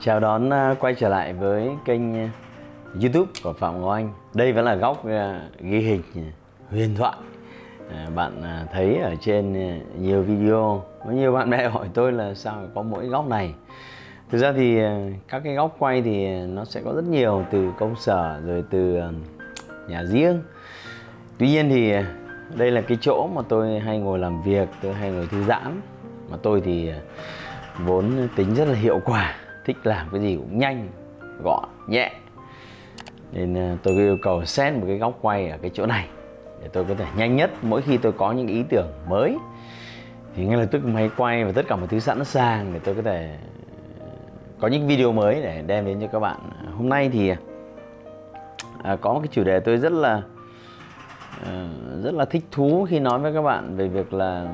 chào đón à, quay trở lại với kênh à, YouTube của Phạm Ngọc Anh. Đây vẫn là góc à, ghi hình huyền thoại. Bạn thấy ở trên nhiều video, có nhiều bạn bè hỏi tôi là sao có mỗi góc này. Thực ra thì các cái góc quay thì nó sẽ có rất nhiều từ công sở rồi từ nhà riêng. Tuy nhiên thì đây là cái chỗ mà tôi hay ngồi làm việc, tôi hay ngồi thư giãn. Mà tôi thì vốn tính rất là hiệu quả thích làm cái gì cũng nhanh gọn nhẹ. Nên ờ, tôi yêu cầu set một cái góc quay ở cái chỗ này để tôi có thể nhanh nhất mỗi khi tôi có những ý tưởng mới. Thì ngay lập tức máy quay và tất cả mọi thứ sẵn sàng để tôi có thể ờ, có những video mới để đem đến cho các bạn. Hôm nay thì à, có một cái chủ đề tôi rất là à, rất là thích thú khi nói với các bạn về việc là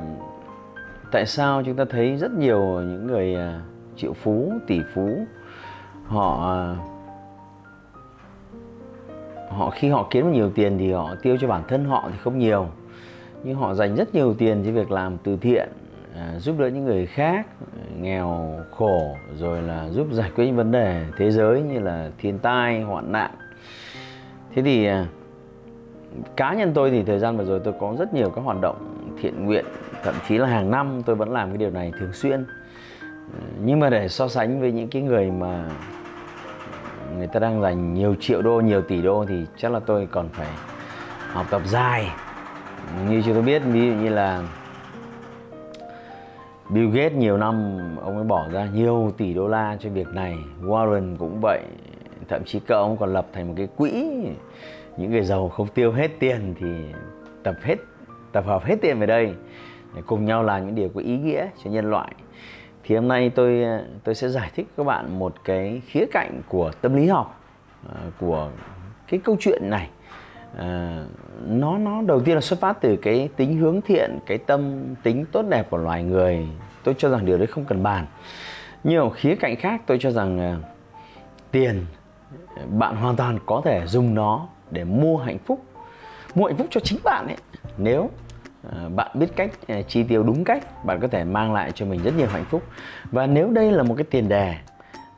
tại sao chúng ta thấy rất nhiều những người à, triệu phú tỷ phú. Họ họ khi họ kiếm nhiều tiền thì họ tiêu cho bản thân họ thì không nhiều. Nhưng họ dành rất nhiều tiền cho việc làm từ thiện à, giúp đỡ những người khác nghèo khổ rồi là giúp giải quyết những vấn đề thế giới như là thiên tai hoạn nạn. Thế thì à, cá nhân tôi thì thời gian vừa rồi tôi có rất nhiều các hoạt động thiện nguyện thậm chí là hàng năm tôi vẫn làm cái điều này thường xuyên nhưng mà để so sánh với những cái người mà người ta đang dành nhiều triệu đô, nhiều tỷ đô thì chắc là tôi còn phải học tập dài. Như chúng tôi biết, ví dụ như là Bill Gates nhiều năm, ông ấy bỏ ra nhiều tỷ đô la cho việc này. Warren cũng vậy, thậm chí cậu ông còn lập thành một cái quỹ. Những người giàu không tiêu hết tiền thì tập hết, tập hợp hết tiền về đây để cùng nhau làm những điều có ý nghĩa cho nhân loại thì hôm nay tôi tôi sẽ giải thích các bạn một cái khía cạnh của tâm lý học ờ, của cái câu chuyện này. À, nó nó đầu tiên là xuất phát từ cái tính hướng thiện cái tâm tính tốt đẹp của loài người. Tôi cho rằng điều đấy không cần bàn. Nhiều khía cạnh khác tôi cho rằng ờ, tiền bạn hoàn toàn có thể dùng nó để mua hạnh phúc mua hạnh phúc cho chính bạn ấy. Nếu Ờ, bạn biết cách ờ, chi tiêu đúng cách bạn có thể mang lại cho mình rất nhiều hạnh phúc. Và nếu đây là một cái tiền đề à,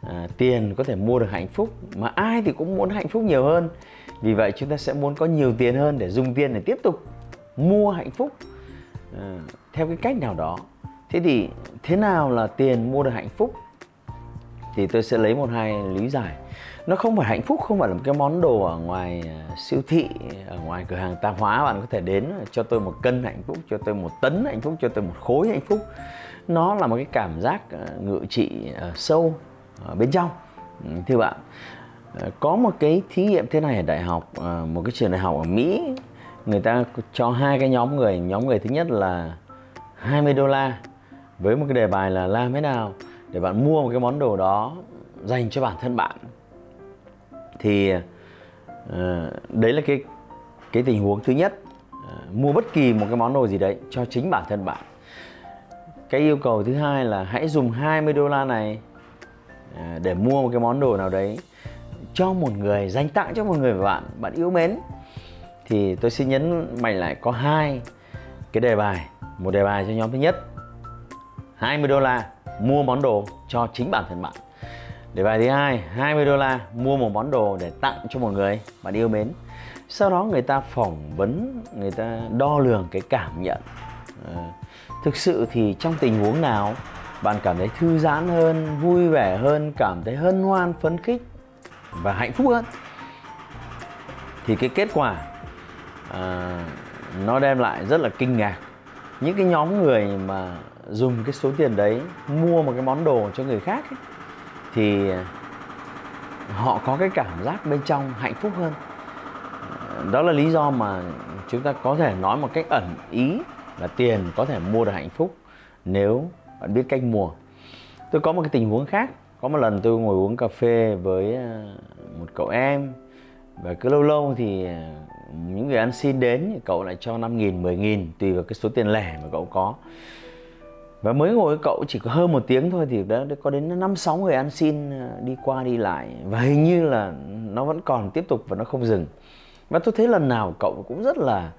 ờ, tiền có thể mua được hạnh phúc mà ai thì cũng muốn hạnh phúc nhiều hơn. Vì vậy chúng ta sẽ muốn có nhiều tiền hơn để dùng tiền để tiếp tục mua hạnh phúc à, theo cái cách nào đó. Thế thì thế nào là tiền mua được hạnh phúc? Thì tôi sẽ lấy một hai lý giải nó không phải hạnh phúc, không phải là một cái món đồ ở ngoài à, siêu thị, ở ngoài cửa hàng tạp hóa bạn có thể đến à, cho tôi một cân hạnh phúc, cho tôi một tấn hạnh phúc, cho tôi một khối hạnh phúc. Nó là một cái cảm giác à, ngự trị sâu ở bên trong. Ừ, thưa bạn có một cái thí nghiệm thế này ở đại học một cái trường đại học ở Mỹ, người ta cho hai cái nhóm người nhóm người thứ nhất là 20 đô la, với một cái đề bài là làm thế nào để bạn mua một cái món đồ đó dành cho bản thân bạn thì uh, đấy là cái cái tình huống thứ nhất. Uh, mua bất kỳ một cái món đồ gì đấy cho chính bản thân bạn. Cái yêu cầu thứ hai là hãy dùng 20 đô la này uh, để mua một cái món đồ nào đấy cho một người dành tặng cho một người bạn bạn yêu mến. Thì tôi xin nhấn mạnh lại có hai cái đề bài. Một đề bài cho nhóm thứ nhất 20 đô la mua món đồ cho chính bản thân bạn. Để bài thứ hai 20 đô la mua một món đồ để tặng cho một người bạn yêu mến. Sau đó người ta phỏng vấn, người ta đo lường cái cảm nhận. À, Thực sự thì trong tình huống nào bạn cảm thấy thư giãn hơn, vui vẻ hơn, cảm thấy hân hoan, phấn khích và hạnh phúc hơn? Thì cái kết quả à, nó đem lại rất là kinh ngạc. Những cái nhóm người mà dùng cái số tiền đấy mua một cái món đồ cho người khác ấy, thì ờ, họ có cái cảm giác bên trong hạnh phúc hơn. Đó là lý do mà chúng ta có thể nói một cách ẩn ý là tiền có thể mua được hạnh phúc nếu bạn biết cách mua. Tôi có một cái tình huống khác. Có một lần tôi ngồi uống cà phê với ờ, một cậu em và cứ lâu lâu thì ờ, những người ăn xin đến thì cậu lại cho 5 nghìn, 10 nghìn tùy vào cái số tiền lẻ mà cậu có và mới ngồi với cậu chỉ có hơn một tiếng thôi thì đã có đến năm, sáu người ăn xin ờ, đi qua đi lại. Và hình như là nó vẫn còn tiếp tục và nó không dừng. Và tôi thấy lần nào cậu cũng rất là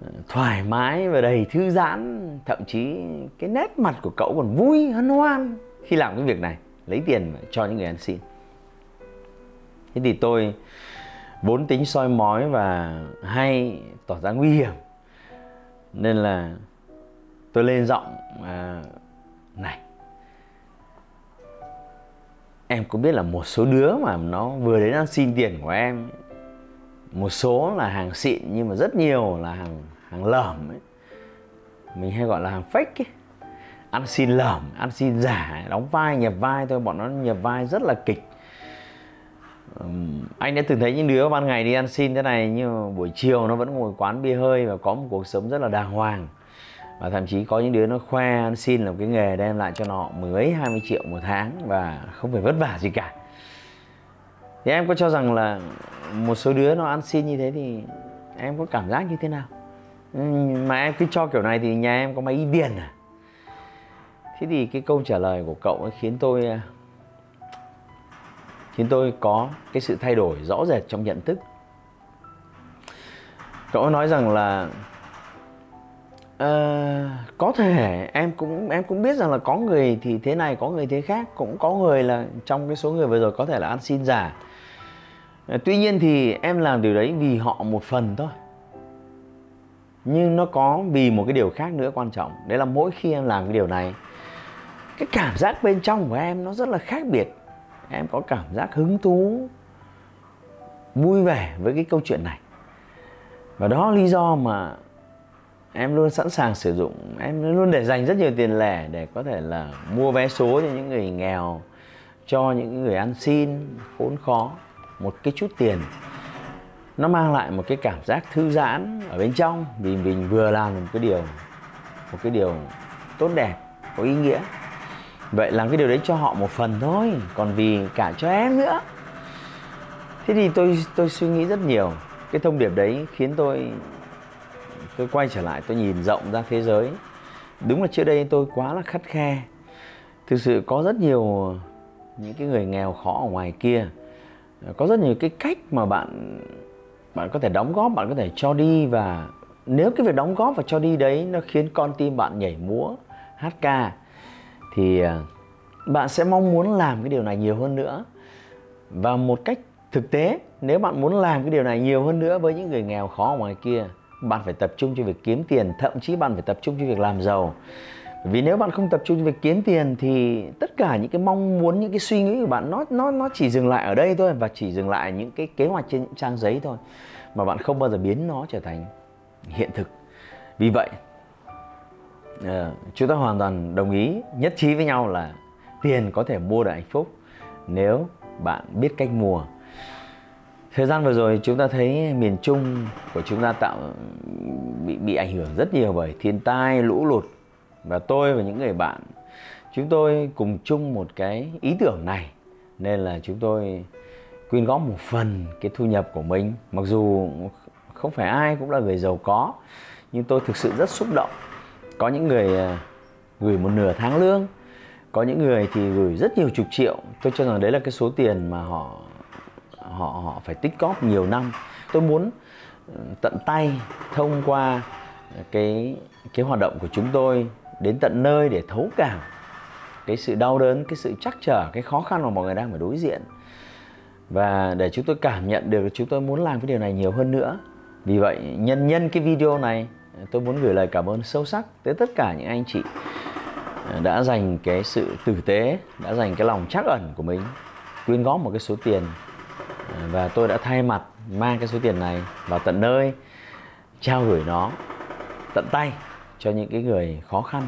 ờ, thoải mái và đầy thư giãn. Thậm chí cái nét mặt của cậu còn vui, hân hoan khi làm cái việc này. Lấy tiền cho những người ăn xin. Thế thì tôi vốn tính soi mói và hay tỏ ra nguy hiểm. Nên là tôi lên giọng à, này. Em có biết là một số đứa mà nó vừa đến ăn xin tiền của em một số là hàng xịn nhưng mà rất nhiều là hàng hàng lởm ấy. Mình hay gọi là hàng fake ấy. Ăn xin lởm ăn xin giả đóng vai nhập vai thôi bọn nó nhập vai rất là kịch. Um, anh đã từng thấy những đứa ban ngày đi ăn xin thế này nhưng mà buổi chiều nó vẫn ngồi quán bia hơi và có một cuộc sống rất là đàng hoàng và thậm chí có những đứa nó khoe, nó xin làm cái nghề đem lại cho nó mới hai mươi triệu một tháng và không phải vất vả gì cả. Thì em có cho rằng là một số đứa nó ăn xin như thế thì em có cảm giác như thế nào? Mà em cứ cho kiểu này thì nhà em có máy điện à? Thế thì cái câu trả lời của cậu ấy khiến tôi à, khiến tôi có cái sự thay đổi rõ rệt trong nhận thức. Cậu nói rằng là Ờ, có thể. Em cũng em cũng biết rằng là có người thì thế này, có người thế khác. Cũng có người là trong cái số người vừa rồi có thể là ăn xin giả ờ, tuy nhiên thì em làm điều đấy vì họ một phần thôi. Nhưng nó có vì một cái điều khác nữa quan trọng. Đấy là mỗi khi em làm cái điều này, cái cảm giác bên trong của em nó rất là khác biệt. Em có cảm giác hứng thú, vui vẻ với cái câu chuyện này. Và đó là lý do mà em luôn sẵn sàng sử dụng, em luôn để dành rất nhiều tiền lẻ để có thể là mua vé số cho những người nghèo, cho những người ăn xin, khốn khó. Một cái chút tiền, nó mang lại một cái cảm giác thư giãn ở bên trong vì mình vừa làm một cái điều, một cái điều tốt đẹp, có ý nghĩa. Vậy làm cái điều đấy cho họ một phần thôi, còn vì cả cho em nữa. Thế thì tôi tôi suy nghĩ rất nhiều. Cái thông điệp đấy khiến tôi tôi quay trở lại, tôi nhìn rộng ra thế giới. Đúng là trước đây tôi quá là khắt khe. Thực sự có rất nhiều những cái người nghèo khó ở ngoài kia. Có rất nhiều cái cách mà bạn bạn có thể đóng góp, bạn có thể cho đi và nếu cái việc đóng góp và cho đi đấy nó khiến con tim bạn nhảy múa, hát ca, thì à, bạn sẽ mong muốn làm cái điều này nhiều hơn nữa. Và một cách thực tế, nếu bạn muốn làm cái điều này nhiều hơn nữa với những người nghèo khó ở ngoài kia bạn phải tập trung cho việc kiếm tiền, thậm chí bạn phải tập trung cho việc làm giàu. Vì nếu bạn không tập trung cho việc kiếm tiền thì tất cả những cái mong muốn, những cái suy nghĩ của bạn nó nó nó chỉ dừng lại ở đây thôi và chỉ dừng lại những cái kế hoạch trên những trang giấy thôi mà bạn không bao giờ biến nó trở thành hiện thực. Vì vậy ờ, chúng ta hoàn toàn đồng ý, nhất trí với nhau là tiền có thể mua được hạnh phúc nếu bạn biết cách mua thời gian vừa rồi chúng ta thấy miền trung của chúng ta tạo, bị bị ảnh hưởng rất nhiều bởi thiên tai, lũ lụt. Và tôi và những người bạn, chúng tôi cùng chung một cái ý tưởng này. Nên là chúng tôi quyên góp một phần cái thu nhập của mình. Mặc dù không phải ai cũng là người giàu có, nhưng tôi thực sự rất xúc động. Có những người à, gửi một nửa tháng lương, có những người thì gửi rất nhiều chục triệu. Tôi cho rằng đấy là cái số tiền mà họ họ họ phải tích góp nhiều năm. Tôi muốn ừ, tận tay thông qua cái cái hoạt động của chúng tôi đến tận nơi để thấu cảm cái sự đau đớn, cái sự chắc trở, cái khó khăn mà mọi người đang phải đối diện. Và để chúng tôi cảm nhận được chúng tôi muốn làm cái điều này nhiều hơn nữa. Vì vậy, nhân nhân cái video này, tôi muốn gửi lời cảm ơn sâu sắc tới tất cả những anh chị ờ, đã dành cái sự tử tế, đã dành cái lòng chắc ẩn của mình, quyên góp một cái số tiền và tôi đã thay mặt mang cái số tiền này vào tận nơi, trao gửi nó tận tay cho những cái người khó khăn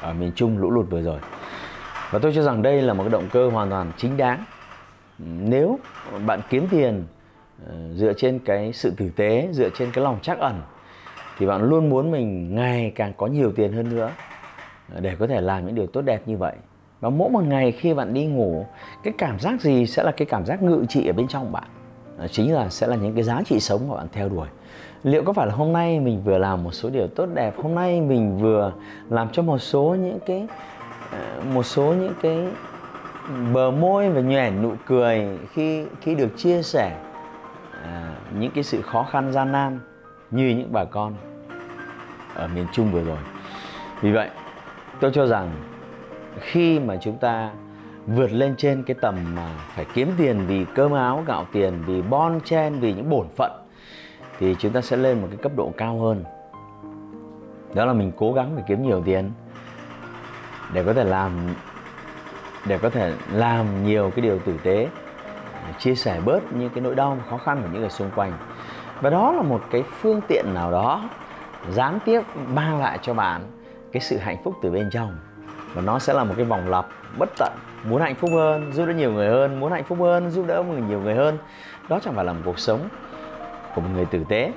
ở miền Trung lũ lụt vừa rồi. Và tôi cho rằng đây là một cái động cơ hoàn toàn chính đáng. Nếu bạn kiếm tiền ờ, dựa trên cái sự tử tế, dựa trên cái lòng trắc ẩn, thì bạn luôn muốn mình ngày càng có nhiều tiền hơn nữa để có thể làm những điều tốt đẹp như vậy và mỗi một ngày khi bạn đi ngủ cái cảm giác gì sẽ là cái cảm giác ngự trị ở bên trong bạn đó chính là sẽ là những cái giá trị sống mà bạn theo đuổi liệu có phải là hôm nay mình vừa làm một số điều tốt đẹp hôm nay mình vừa làm cho một số những cái ờ, một số những cái bờ môi và nhoẻn nụ cười khi khi được chia sẻ à, những cái sự khó khăn gian nan như những bà con ở miền Trung vừa rồi. Vì vậy, tôi cho rằng khi mà chúng ta vượt lên trên cái tầm mà phải kiếm tiền vì cơm áo, gạo tiền, vì bon chen, vì những bổn phận, thì chúng ta sẽ lên một cái cấp độ cao hơn. Đó là mình cố gắng để kiếm nhiều tiền để có thể làm, để có thể làm nhiều cái điều tử tế, chia sẻ bớt những cái nỗi đau khó khăn của những người xung quanh. Và đó là một cái phương tiện nào đó gián tiếp mang lại cho bạn cái sự hạnh phúc từ bên trong và nó sẽ là một cái vòng lặp bất tận. Muốn hạnh phúc hơn, giúp đỡ nhiều người hơn. Muốn hạnh phúc hơn, giúp đỡ người nhiều người hơn. Đó chẳng phải là một cuộc sống của một người tử tế.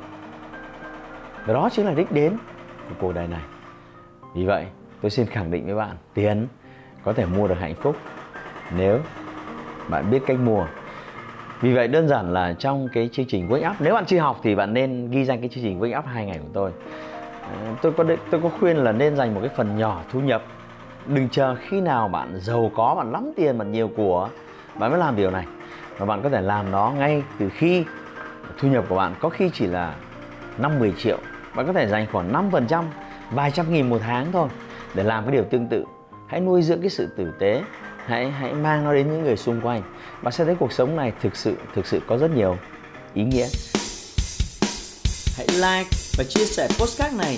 Và đó chính là đích đến của cuộc đời này. Vì vậy, tôi xin khẳng định với bạn, tiền có thể mua được hạnh phúc nếu bạn biết cách mua. Vì vậy, đơn giản là trong cái chương trình Wake Up, Nếu bạn chưa học thì bạn nên ghi danh cái chương trình Wake Up hai ngày của tôi. Tôi có tôi có khuyên là nên dành một cái phần nhỏ thu nhập Đừng chờ khi nào bạn giàu có, bạn lắm tiền, bạn nhiều của Bạn mới làm điều này. Và bạn có thể làm nó ngay từ khi thu nhập của bạn có khi chỉ là 5-10 triệu. Bạn có thể dành khoảng 5% vài trăm nghìn một tháng thôi để làm cái điều tương tự. Hãy nuôi dưỡng cái sự tử tế. Hãy hãy mang nó đến những người xung quanh. Bạn sẽ thấy cuộc sống này thực sự thực sự có rất nhiều ý nghĩa. Hãy like và chia sẻ postcard này